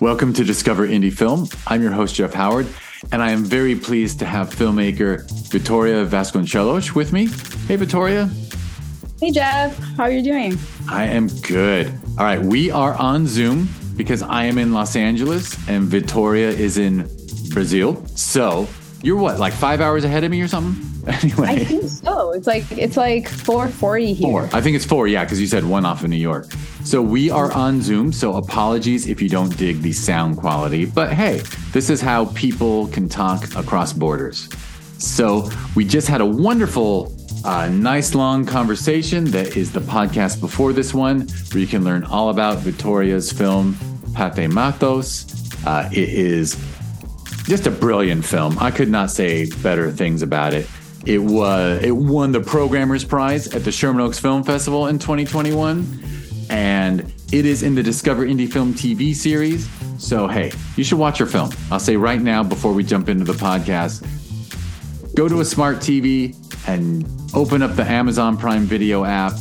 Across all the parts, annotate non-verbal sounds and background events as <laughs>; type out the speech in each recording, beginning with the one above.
Welcome to Discover Indie Film. I'm your host, Jeff Howard, and I am very pleased to have filmmaker Vittoria Vasconcelos with me. Hey, Vittoria. Hey, Jeff. How are you doing? I am good. All right, we are on Zoom because I am in Los Angeles and Vittoria is in Brazil. So you're what, like five hours ahead of me or something? <laughs> Anyway, I think so. It's like it's like four forty here. Four. I think it's four. Yeah, because you said one off of New York. So we are on Zoom. So apologies if you don't dig the sound quality. But hey, this is how people can talk across borders. So we just had a wonderful, uh, nice long conversation that is the podcast before this one, where you can learn all about Victoria's film Pate Matos. Uh, it is just a brilliant film. I could not say better things about it. It was it won the Programmers Prize at the Sherman Oaks Film Festival in 2021, and it is in the Discover Indie Film TV series. So hey, you should watch your film. I'll say right now before we jump into the podcast, go to a smart TV and open up the Amazon Prime Video app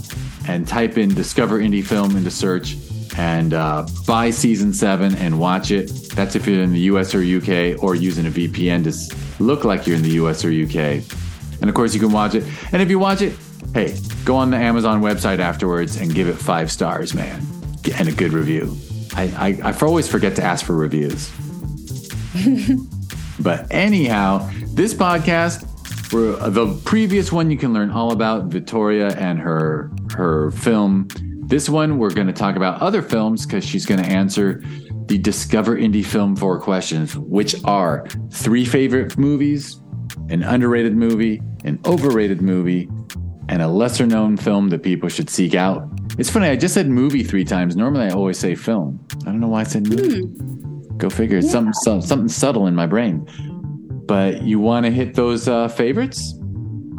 and type in Discover Indie Film into search and uh, buy season seven and watch it. That's if you're in the US or UK or using a VPN to look like you're in the US or UK. And of course, you can watch it. And if you watch it, hey, go on the Amazon website afterwards and give it five stars, man, and a good review. I, I, I always forget to ask for reviews. <laughs> but anyhow, this podcast, for uh, the previous one, you can learn all about Victoria and her her film. This one, we're going to talk about other films because she's going to answer the Discover Indie Film Four questions, which are three favorite movies, an underrated movie, an overrated movie, and a lesser known film that people should seek out. It's funny, I just said movie three times. Normally I always say film. I don't know why I said movie. Hmm. Go figure. It's yeah. something, something subtle in my brain. But you want to hit those uh, favorites?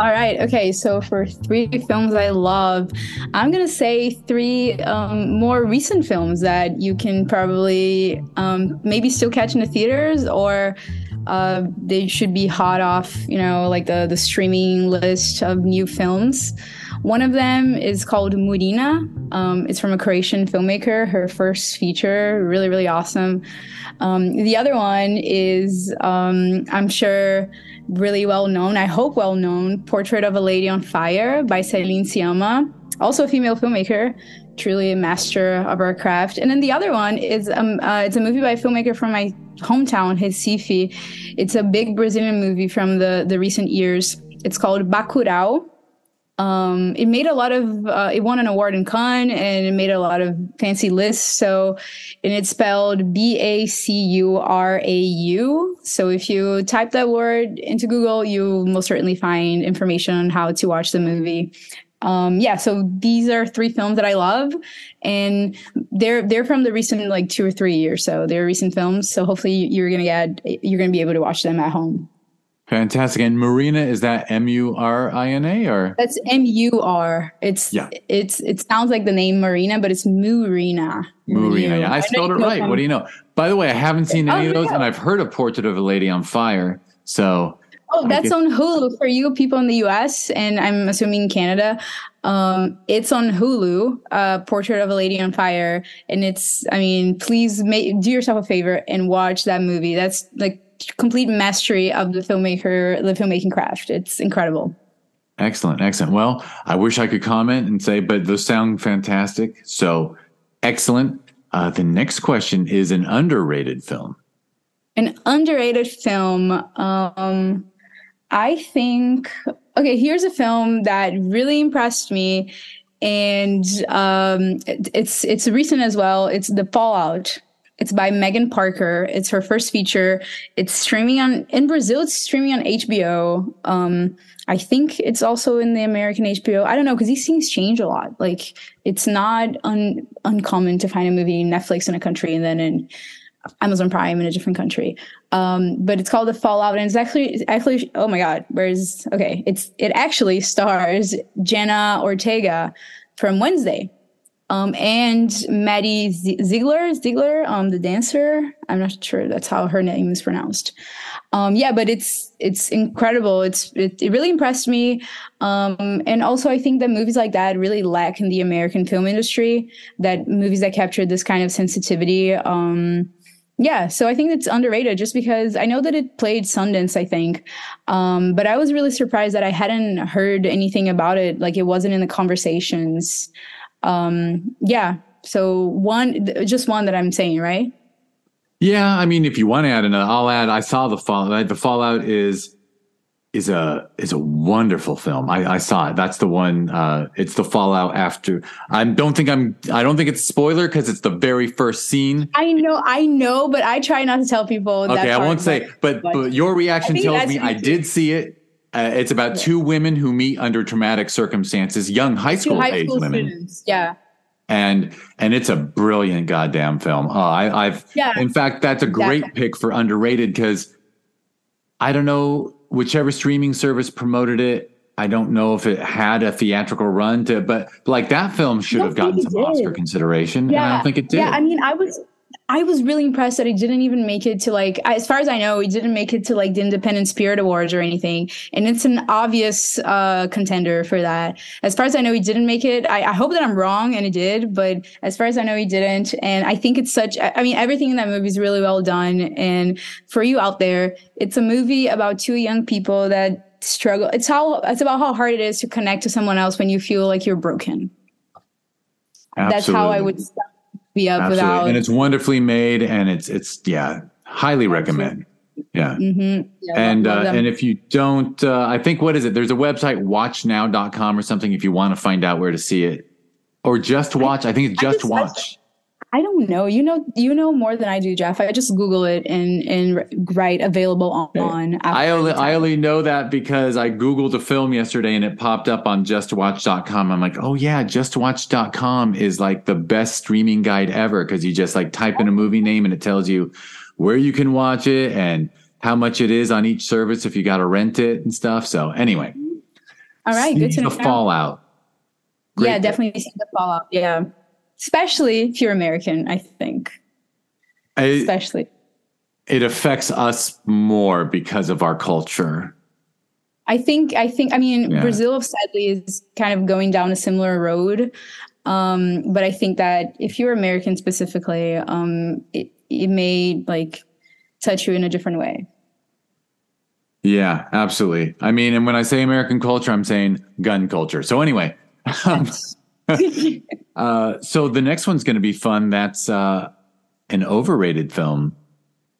All right. Okay. So for three films I love, I'm gonna say three um, more recent films that you can probably um, maybe still catch in the theaters or uh, they should be hot off, you know, like the, the streaming list of new films. One of them is called Murina. Um, it's from a Croatian filmmaker, her first feature, really, really awesome. Um, the other one is, um, I'm sure, really well known, I hope well known, Portrait of a Lady on Fire by Celine Sciamma, also a female filmmaker truly a master of our craft. And then the other one is um, uh, it's a movie by a filmmaker from my hometown, Recife. It's a big Brazilian movie from the the recent years. It's called Bacurau. Um, it made a lot of uh, it won an award in Cannes and it made a lot of fancy lists. So, and it's spelled B A C U R A U. So if you type that word into Google, you'll most certainly find information on how to watch the movie um, yeah, so these are three films that I love, and they're they're from the recent like two or three years. So they're recent films. So hopefully you're gonna get you're gonna be able to watch them at home. Fantastic. And Marina, is that M U R I N A or that's M U R. It's yeah. It's it sounds like the name Marina, but it's Murina. Murina. Yeah, I spelled it right. What do you know? By the way, I haven't seen any oh, of those, yeah. and I've heard of Portrait of a Lady on Fire. So Oh, that's on Hulu for you people in the US and I'm assuming Canada. Um, it's on Hulu, uh, Portrait of a Lady on Fire. And it's, I mean, please make, do yourself a favor and watch that movie. That's like complete mastery of the filmmaker, the filmmaking craft. It's incredible. Excellent. Excellent. Well, I wish I could comment and say, but those sound fantastic. So excellent. Uh, the next question is an underrated film. An underrated film. Um, I think okay, here's a film that really impressed me, and um, it, it's it's recent as well. It's The Fallout. It's by Megan Parker. It's her first feature. It's streaming on in Brazil. It's streaming on HBO. Um, I think it's also in the American HBO. I don't know because these things change a lot. Like it's not un, uncommon to find a movie Netflix in a country and then in Amazon Prime in a different country. Um, but it's called The Fallout, and it's actually actually oh my god, where's okay? It's it actually stars Jenna Ortega from Wednesday, um, and Maddie Ziegler Ziegler, um, the dancer. I'm not sure that's how her name is pronounced. Um, yeah, but it's it's incredible. It's it, it really impressed me, um, and also I think that movies like that really lack in the American film industry. That movies that capture this kind of sensitivity. Um, Yeah, so I think it's underrated just because I know that it played Sundance, I think. Um, but I was really surprised that I hadn't heard anything about it. Like it wasn't in the conversations. Um, yeah, so one, just one that I'm saying, right? Yeah, I mean, if you want to add another, I'll add. I saw the Fallout. The Fallout is is a is a wonderful film. I, I saw it. That's the one. Uh, it's the Fallout after. I don't think I'm. I don't think it's spoiler because it's the very first scene. I know, I know, but I try not to tell people. Okay, I won't say. But but your reaction tells me I did see it. Uh, it's about yeah. two women who meet under traumatic circumstances, young high school high age school women. Students. Yeah and and it's a brilliant goddamn film. Oh, I, have yeah, in fact, that's a great exactly. pick for underrated because I don't know whichever streaming service promoted it. I don't know if it had a theatrical run to, but like that film should have gotten some did. Oscar consideration. Yeah, I don't think it did. Yeah, I mean, I was I was really impressed that it didn't even make it to like, as far as I know, it didn't make it to like the Independent Spirit Awards or anything. And it's an obvious uh, contender for that. As far as I know, he didn't make it. I, I, hope that I'm wrong and it did, but as far as I know, he didn't. And I think it's such, I mean, everything in that movie is really well done. And for you out there, it's a movie about two young people that struggle. It's how, it's about how hard it is to connect to someone else when you feel like you're broken. Absolutely. That's how I would be up Absolutely. without. And it's wonderfully made, and it's it's yeah, highly recommend. Yeah. Mm-hmm. yeah and uh, and if you don't, uh, I think what is it? There's a website watchnow.com or something if you want to find out where to see it, or just watch. I, I think it's just, just watch. I don't know. You know, you know more than I do, Jeff. I just Google it and and write available on. on I only I only know that because I googled a film yesterday and it popped up on JustWatch.com. I'm like, oh yeah, JustWatch.com is like the best streaming guide ever because you just like type in a movie name and it tells you where you can watch it and how much it is on each service if you got to rent it and stuff. So anyway, all right, good to know. The Fallout. Great yeah, definitely see the Fallout. Yeah especially if you're American, I think. I, especially. It affects us more because of our culture. I think, I think, I mean, yeah. Brazil sadly is kind of going down a similar road. Um, but I think that if you're American specifically, um, it, it may like touch you in a different way. Yeah, absolutely. I mean, and when I say American culture, I'm saying gun culture. So anyway, <laughs> um, <laughs> uh, so the next one's going to be fun. That's uh, an overrated film.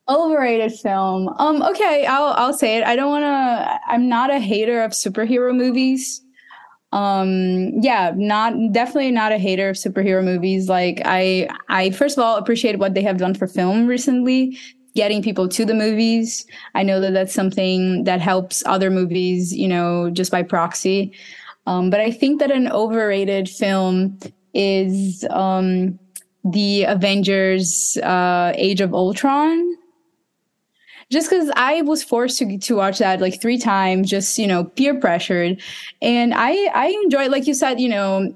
Overrated film. Um. Okay, I'll I'll say it. I don't want to. I'm not a hater of superhero movies. Um. Yeah. Not definitely not a hater of superhero movies. Like I I first of all appreciate what they have done for film recently getting people to the movies. I know that that's something that helps other movies, you know, just by proxy. Um, but I think that an overrated film is um, the Avengers uh, Age of Ultron. Just because I was forced to to watch that like three times, just you know, peer pressured, and I I enjoy like you said, you know,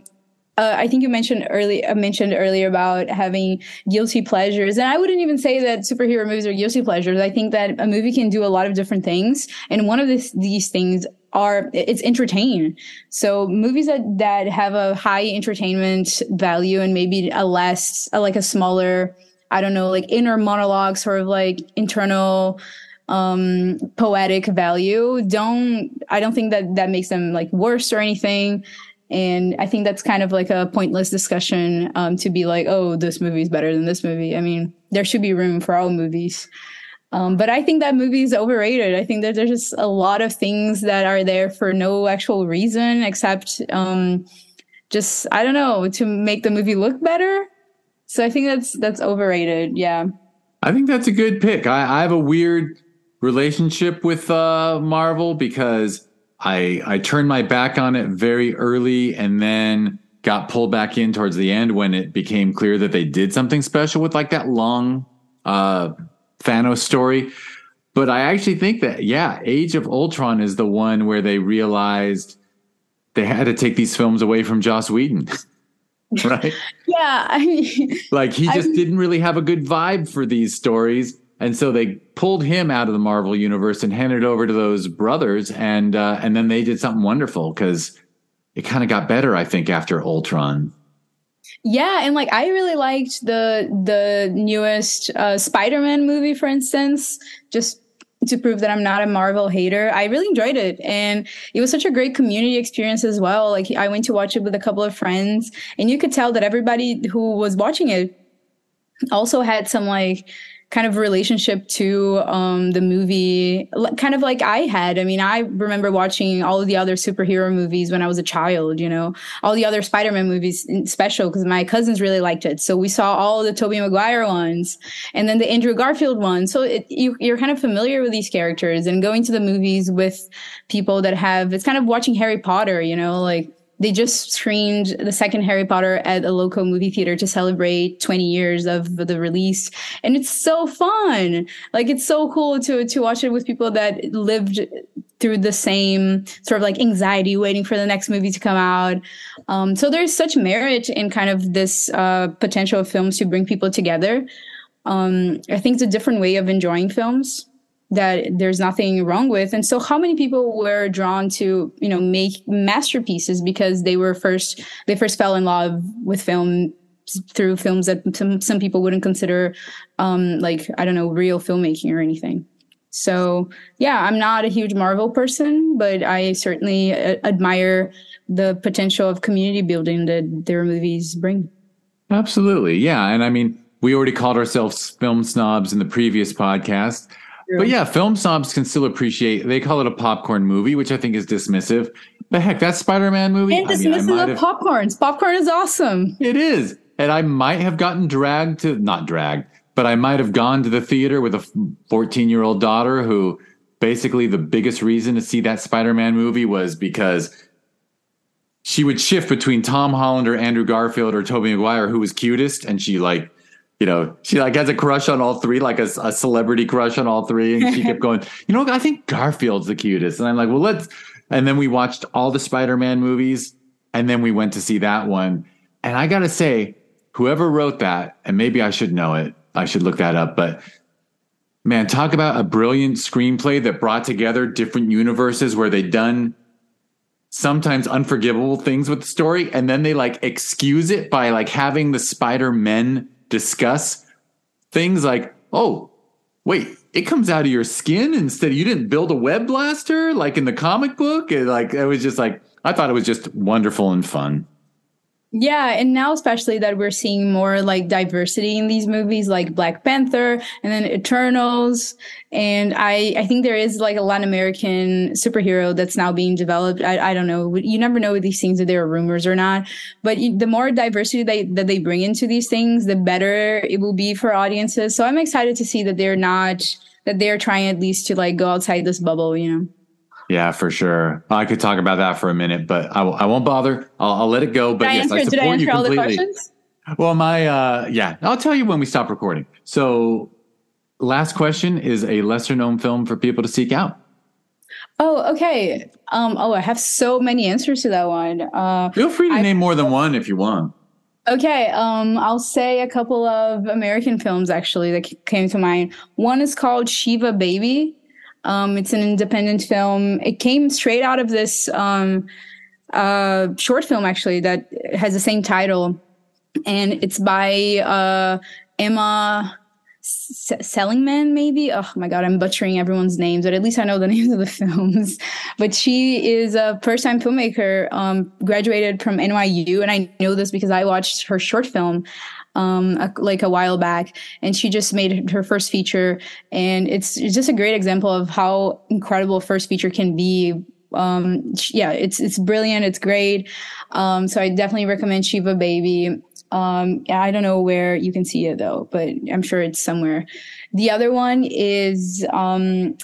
uh, I think you mentioned early uh, mentioned earlier about having guilty pleasures, and I wouldn't even say that superhero movies are guilty pleasures. I think that a movie can do a lot of different things, and one of this, these things are it's entertain. So movies that that have a high entertainment value and maybe a less a, like a smaller, I don't know, like inner monologue, sort of like internal um poetic value don't i don't think that that makes them like worse or anything and I think that's kind of like a pointless discussion um, to be like, oh, this movie is better than this movie. I mean, there should be room for all movies. Um, but I think that movie is overrated. I think that there's just a lot of things that are there for no actual reason except um, just, I don't know, to make the movie look better. So I think that's that's overrated. Yeah. I think that's a good pick. I, I have a weird relationship with uh, Marvel because I I turned my back on it very early and then got pulled back in towards the end when it became clear that they did something special with like that long uh Thanos story. But I actually think that yeah, Age of Ultron is the one where they realized they had to take these films away from Joss Whedon. <laughs> right? yeah, I mean, like he just I didn't really have a good vibe for these stories and so they pulled him out of the Marvel universe and handed it over to those brothers, and uh, and then they did something wonderful because it kind of got better, I think, after Ultron. Yeah, and like I really liked the the newest uh, Spider-Man movie, for instance. Just to prove that I'm not a Marvel hater. I really enjoyed it. And it was such a great community experience as well. Like I went to watch it with a couple of friends and you could tell that everybody who was watching it also had some like kind of relationship to um, the movie, kind of like I had. I mean, I remember watching all of the other superhero movies when I was a child, you know, all the other Spider Man movies, special because my cousins really liked it. So we saw all the Tobey Maguire ones and then the Andrew Garfield ones. So it, you, you're kind of familiar with these characters and going to the movies with people that have, it's kind of watching Harry Potter, you know, like they just screened the second Harry Potter at a local movie theater to celebrate 20 years of the release. And it's so fun. Like it's so cool to to watch it with people that lived through the same sort of like anxiety waiting for the next movie to come out. Um, so there's such merit in kind of this uh, potential of films to bring people together. Um, I think it's a different way of enjoying films that there's nothing wrong with. And so how many people were drawn to, you know, make masterpieces because they were first, they first fell in love with film through films that some, some people wouldn't consider, um, like, I don't know, real filmmaking or anything. So yeah, I'm not a huge Marvel person, but I certainly uh, admire the potential of community building that their movies bring. Absolutely. Yeah. And I mean, we already called ourselves film snobs in the previous podcast. But yeah, film snobs can still appreciate. They call it a popcorn movie, which I think is dismissive. But heck, that Spider-Man movie. And dismissive mean, of popcorns. Popcorn is awesome. It is, and I might have gotten dragged to not dragged, but I might have gone to the theater with a 14-year-old daughter who basically the biggest reason to see that Spider-Man movie was because she would shift between Tom Holland or Andrew Garfield or Tobey Maguire, who was cutest, and she like you know, she like has a crush on all three, like a, a celebrity crush on all three. And she kept <laughs> going, you know, I think Garfield's the cutest. And I'm like, well, let's. And then we watched all the Spider Man movies. And then we went to see that one. And I got to say, whoever wrote that, and maybe I should know it, I should look that up. But man, talk about a brilliant screenplay that brought together different universes where they done sometimes unforgivable things with the story. And then they like excuse it by like having the Spider Men discuss things like, oh, wait, it comes out of your skin instead. You didn't build a web blaster like in the comic book. It, like it was just like I thought it was just wonderful and fun. Yeah, and now especially that we're seeing more like diversity in these movies, like Black Panther and then Eternals, and I I think there is like a Latin American superhero that's now being developed. I I don't know. You never know with these things if there are rumors or not. But the more diversity they, that they bring into these things, the better it will be for audiences. So I'm excited to see that they're not that they're trying at least to like go outside this bubble. You know. Yeah, for sure. I could talk about that for a minute, but I w- I won't bother. I'll, I'll, let it go. But did yes, I, answer, I support you completely. Well, my uh, yeah, I'll tell you when we stop recording. So, last question is a lesser known film for people to seek out. Oh, okay. Um, oh, I have so many answers to that one. Uh, Feel free to I, name more than one if you want. Okay, um, I'll say a couple of American films actually that came to mind. One is called Shiva Baby. Um, it's an independent film. It came straight out of this um, uh, short film, actually, that has the same title. And it's by uh, Emma S- Seligman, maybe. Oh my God, I'm butchering everyone's names, but at least I know the <laughs> names of the films. But she is a first time filmmaker, um, graduated from NYU. And I know this because I watched her short film um, a, like a while back, and she just made her first feature, and it's, it's just a great example of how incredible first feature can be. Um, yeah, it's it's brilliant, it's great. Um, so I definitely recommend Shiva Baby. Um, I don't know where you can see it though, but I'm sure it's somewhere. The other one is um,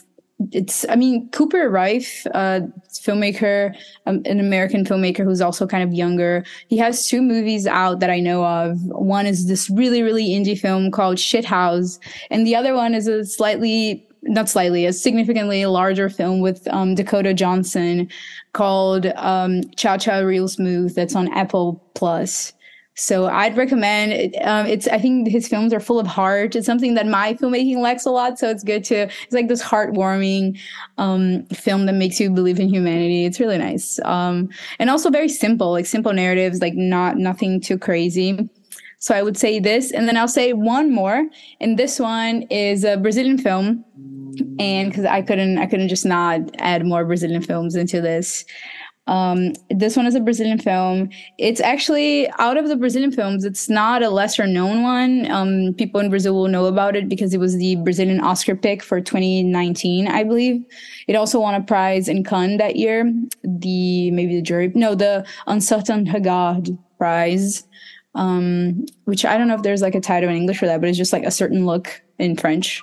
it's i mean cooper raiff uh filmmaker um, an american filmmaker who's also kind of younger he has two movies out that i know of. One is this really really indie film called shithouse and the other one is a slightly not slightly a significantly larger film with um, dakota johnson called um, cha cha real smooth that's on apple plus So I'd recommend. Um, it's I think his films are full of heart. It's something that my filmmaking lacks a lot. So it's good to it's like this heartwarming um, film that makes you believe in humanity. It's really nice. Um, and also very simple, like simple narratives, like not nothing too crazy. So I would say this, and then I'll say one more. And this one is a Brazilian film, and because I couldn't, I couldn't just not add more Brazilian films into this. Um, this one is a Brazilian film. It's actually out of the Brazilian films. It's not a lesser known one. Um, people in Brazil will know about it because it was the Brazilian Oscar pick for 2019, I believe. It also won a prize in Cannes that year. The maybe the jury, no, the Un Certain Regard prize um, which I don't know if there's like a title in English for that, but it's just like a certain look in French.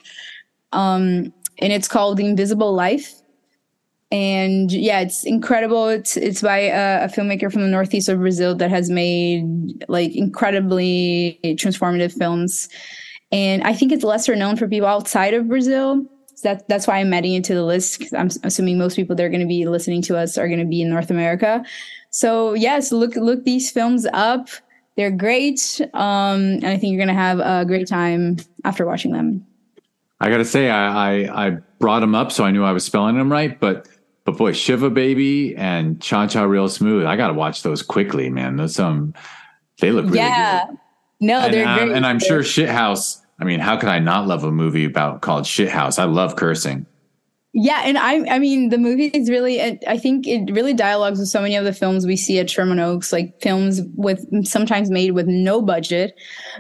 Um, and it's called The Invisible Life. And yeah, it's incredible. It's it's by a, a, filmmaker from the northeast of Brazil that has made like incredibly transformative films. And I think it's lesser known for people outside of Brazil. So that, that's why I'm adding it to the list because I'm assuming most people that are going to be listening to us are going to be in North America. So yes, look look these films up. They're great. Um, and I think you're going to have a great time after watching them. I got to say, I, I, I, brought them up so I knew I was spelling them right. But, but boy, Shiva Baby and Cha Cha Real Smooth, I got to watch those quickly, man. Those, um, they look really yeah. good. No, and, they're um, great. And I'm sure Shithouse. I mean, how could I not love a movie about called Shithouse? I love cursing. Yeah, and I I mean the movie is really I think it really dialogues with so many of the films we see at Sherman Oaks, like films with sometimes made with no budget.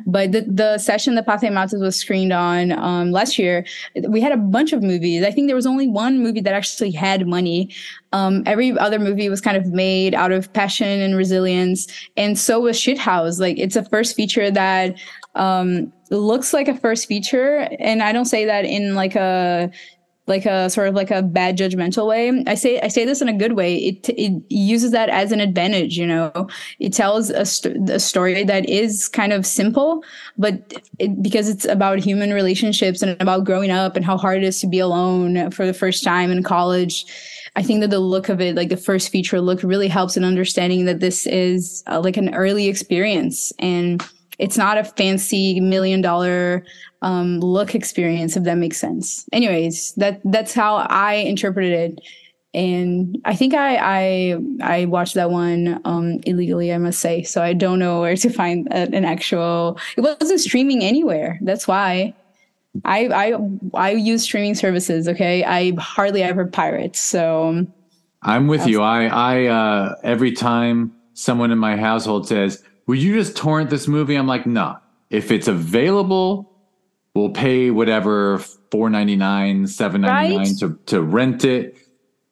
But the the session that Pathe Matos was screened on um, last year, we had a bunch of movies. I think there was only one movie that actually had money. Um, every other movie was kind of made out of passion and resilience, and so was Shithouse. Like it's a first feature that um, looks like a first feature, and I don't say that in like a like a sort of like a bad judgmental way. I say I say this in a good way. It it uses that as an advantage. You know, it tells a, st- a story that is kind of simple, but it, because it's about human relationships and about growing up and how hard it is to be alone for the first time in college. I think that the look of it, like the first feature look, really helps in understanding that this is uh, like an early experience and it's not a fancy million dollar um, look experience, if that makes sense. Anyways, that that's how I interpreted it. And I think I I, I watched that one um, illegally, I must say. So I don't know where to <laughs> find an actual. It wasn't streaming anywhere. That's why. I I I use streaming services. Okay, I hardly ever pirate. So I'm with you. I I uh, every time someone in my household says, "Would you just torrent this movie?" I'm like, "No. Nah. If it's available we'll pay whatever four ninety nine, seven ninety nine right? to to rent it.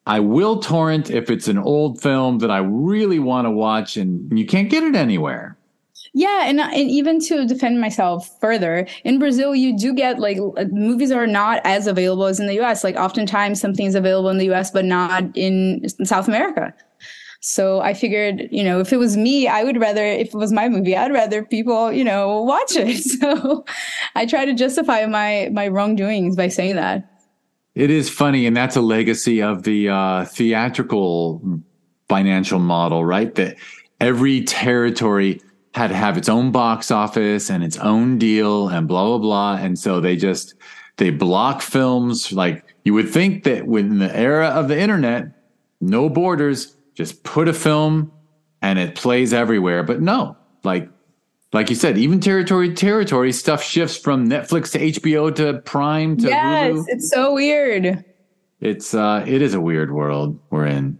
I will torrent if it's an old film that I really want to watch, and you can't get it anywhere. Yeah, and, and even to defend myself further, in Brazil, you do get like uh, movies are not as available as in the US. Like oftentimes something's available in the US, but not in South America. So I figured, you know, if it was me, I would rather, if it was my movie, I'd rather people, you know, <laughs> watch it. <laughs> So I try to justify my, my wrongdoings by saying that. It is funny. And that's a legacy of the uh, theatrical financial model, right? That every territory had to have its own box office and its own deal and blah, blah, blah. And so they just, they block films. Like you would think that in the era of the internet, no borders, just put a film and it plays everywhere. But no, like like you said, even territory territory stuff shifts from Netflix to HBO to Prime to yes, Hulu. it's so weird. It's uh, it is a weird world we're in.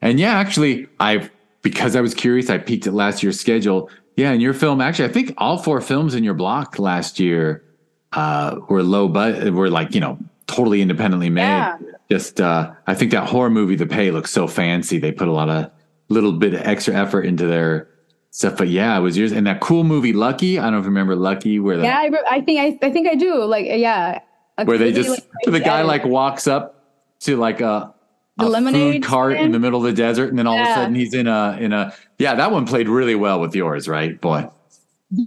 And yeah, actually, I because I was curious, I peeked at last year's schedule. Yeah, and your film actually, I think all four films in your block last year uh, were low, but were like you know totally independently made. Yeah just uh, I think that horror movie, The Pay, looks so fancy. They put a lot of little bit of extra effort into their stuff. But yeah, it was yours. And that cool movie, Lucky. I don't know if you remember Lucky, where the, yeah, I, I think I, I think I do. Like yeah, where they just like, the guy like walks up to like a, a food cart stand? in the middle of the desert, and then all yeah. of a sudden he's in a in a yeah. That one played really well with yours, right, boy?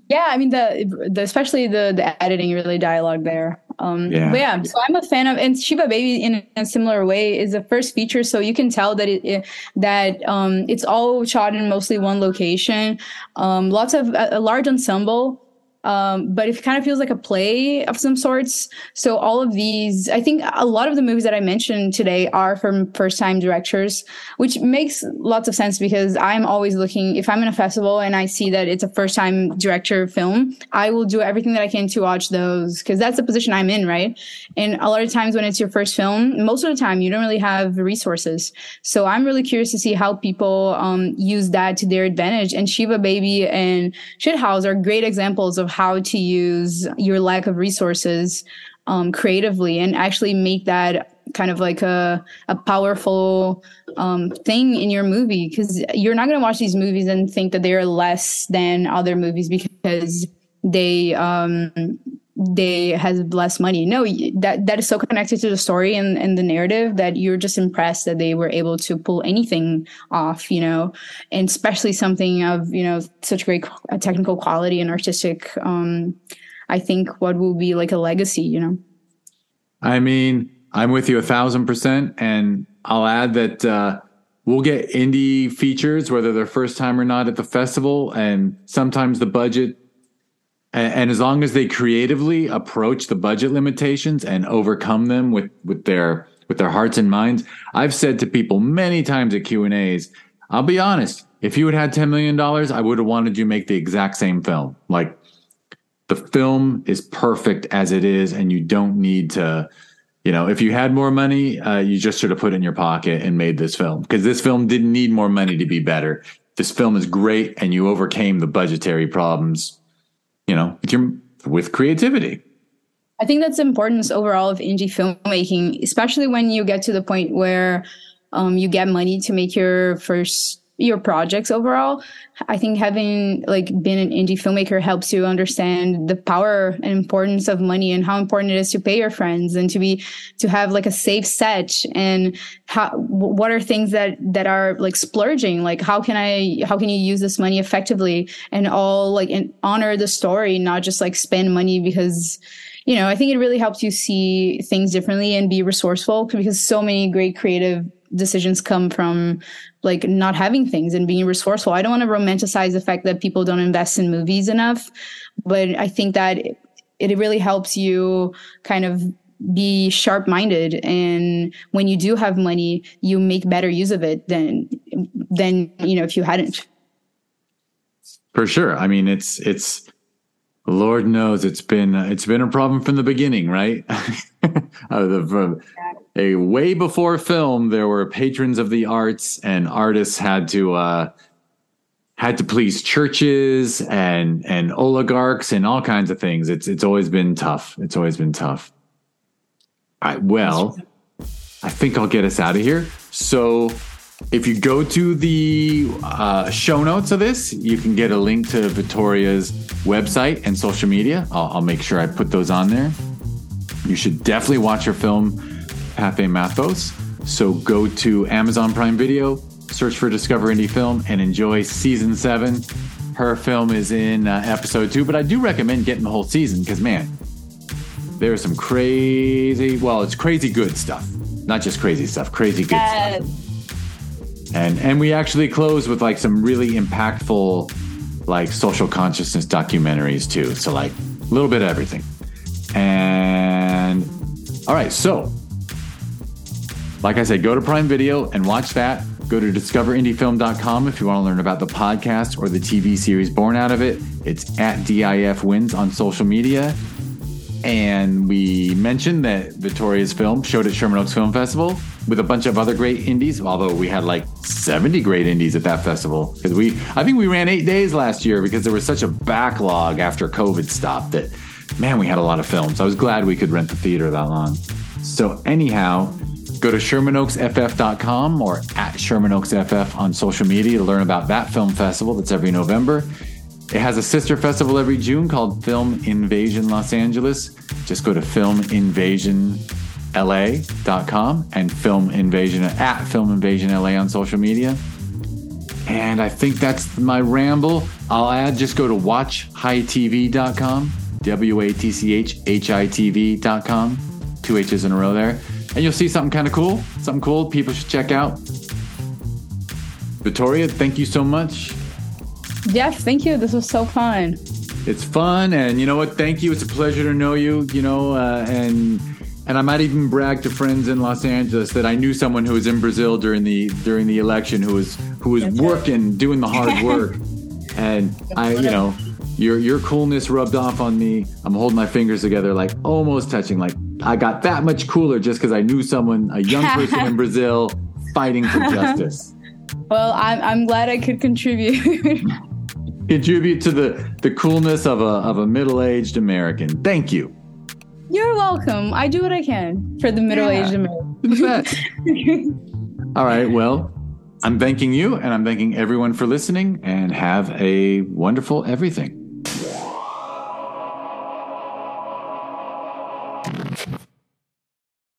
Yeah, I mean the, the especially the the editing really dialogue there. Um, yeah. But yeah, so I'm a fan of, and Shiva Baby in a similar way is the first feature, so you can tell that it, it that um, it's all shot in mostly one location. Um, lots of a, a large ensemble um, but it kind of feels like a play of some sorts. So all of these, I think a lot of the movies that I mentioned today are from first time directors, which makes lots of sense because I'm always looking, if I'm in a festival and I see that it's a first time director film, I will do everything that I can to watch those because that's the position I'm in, right? And a lot of times when it's your first film, most of the time you don't really have resources. So I'm really curious to see how people um, use that to their advantage. And Shiva Baby and Shithouse are great examples of how to use your lack of resources um, creatively and actually make that kind of like a, a powerful um, thing in your movie. Because you're not going to watch these movies and think that they're less than other movies because they um, they has less money. No, that that is so connected to the story and, and the narrative that you're just impressed that they were able to pull anything off, you know, and especially something of, you know, such great technical quality and artistic um I think what will be like a legacy, you know. I mean, I'm with you a thousand percent. And I'll add that uh we'll get indie features, whether they're first time or not at the festival, and sometimes the budget and, and as long as they creatively approach the budget limitations and overcome them with with their with their hearts and minds, I've said to people many times at Q and A's, I'll be honest. If you had had ten million dollars, I would have wanted you make the exact same film. Like the film is perfect as it is, and you don't need to. You know, if you had more money, uh, you just should have put it in your pocket and made this film because this film didn't need more money to be better. This film is great, and you overcame the budgetary problems you know, with with creativity. I think that's the importance overall of indie filmmaking, especially when you get to the point where um, you get money to make your first your projects overall. I think having like been an indie filmmaker helps you understand the power and importance of money and how important it is to pay your friends and to be to have like a safe set and how what are things that that are like splurging like how can I how can you use this money effectively and all like and honor the story not just like spend money because you know I think it really helps you see things differently and be resourceful because so many great creative decisions come from like not having things and being resourceful. I don't want to romanticize the fact that people don't invest in movies enough, but I think that it, really helps you kind of be sharp minded and when you do have money you make better use of it than than you know if you hadn't. For sure. I mean it's it's lord knows it's been it's been a problem from the beginning right? <laughs> The, from, a way before film, there were patrons of the arts, and artists had to uh, had to please churches and and oligarchs and all kinds of things. It's it's always been tough. It's always been tough. Right. Well, I think I'll get us out of here. So. If you go to the uh, show notes of this, you can get a link to Victoria's website and social media. I'll, I'll make sure I put those on there. You should definitely watch her film Pathé Mathos. So go to Amazon Prime Video, search for Discover Indie Film, and enjoy season seven. Her film is in uh, episode two, but I do recommend getting the whole season because, man, there's some crazy, well, it's crazy good stuff. Not just crazy stuff, crazy good yes. stuff. And, and we actually close with like some really impactful, like social consciousness documentaries too. So, like, a little bit of everything. And all right, so like I said, go to Prime Video and watch that. Go to discoverindiefilm.com if you want to learn about the podcast or the TV series born out of it. It's at DIF Wins on social media. And we mentioned that Victoria's film showed at Sherman Oaks Film Festival with a bunch of other great indies, although we had like 70 great indies at that festival. Because we I think we ran eight days last year because there was such a backlog after COVID stopped that man, we had a lot of films. I was glad we could rent the theater that long. So anyhow, Go to ShermanOaksFF.com or at ShermanOaksFF on social media to learn about that film festival that's every November. It has a sister festival every June called Film Invasion Los Angeles. Just go to filminvasionla.com and Film Invasion at Film Invasion LA on social media. And I think that's my ramble. I'll add just go to watchhitv.com W A T C H H I T V.com. Two H's in a row there. And you'll see something kind of cool, something cool people should check out. Victoria, thank you so much. Jeff, thank you. This was so fun. It's fun, and you know what? Thank you. It's a pleasure to know you. You know, uh, and and I might even brag to friends in Los Angeles that I knew someone who was in Brazil during the during the election who was who was That's working, doing the hard <laughs> work, and I, you know, your your coolness rubbed off on me. I'm holding my fingers together, like almost touching. Like I got that much cooler just because I knew someone, a young person in <laughs> Brazil, fighting for justice. Well, I'm I'm glad I could contribute. <laughs> contribute to the the coolness of a of a middle aged American. Thank you. You're welcome. I do what I can for the middle aged yeah. American. <laughs> All right. Well, I'm thanking you and I'm thanking everyone for listening and have a wonderful everything.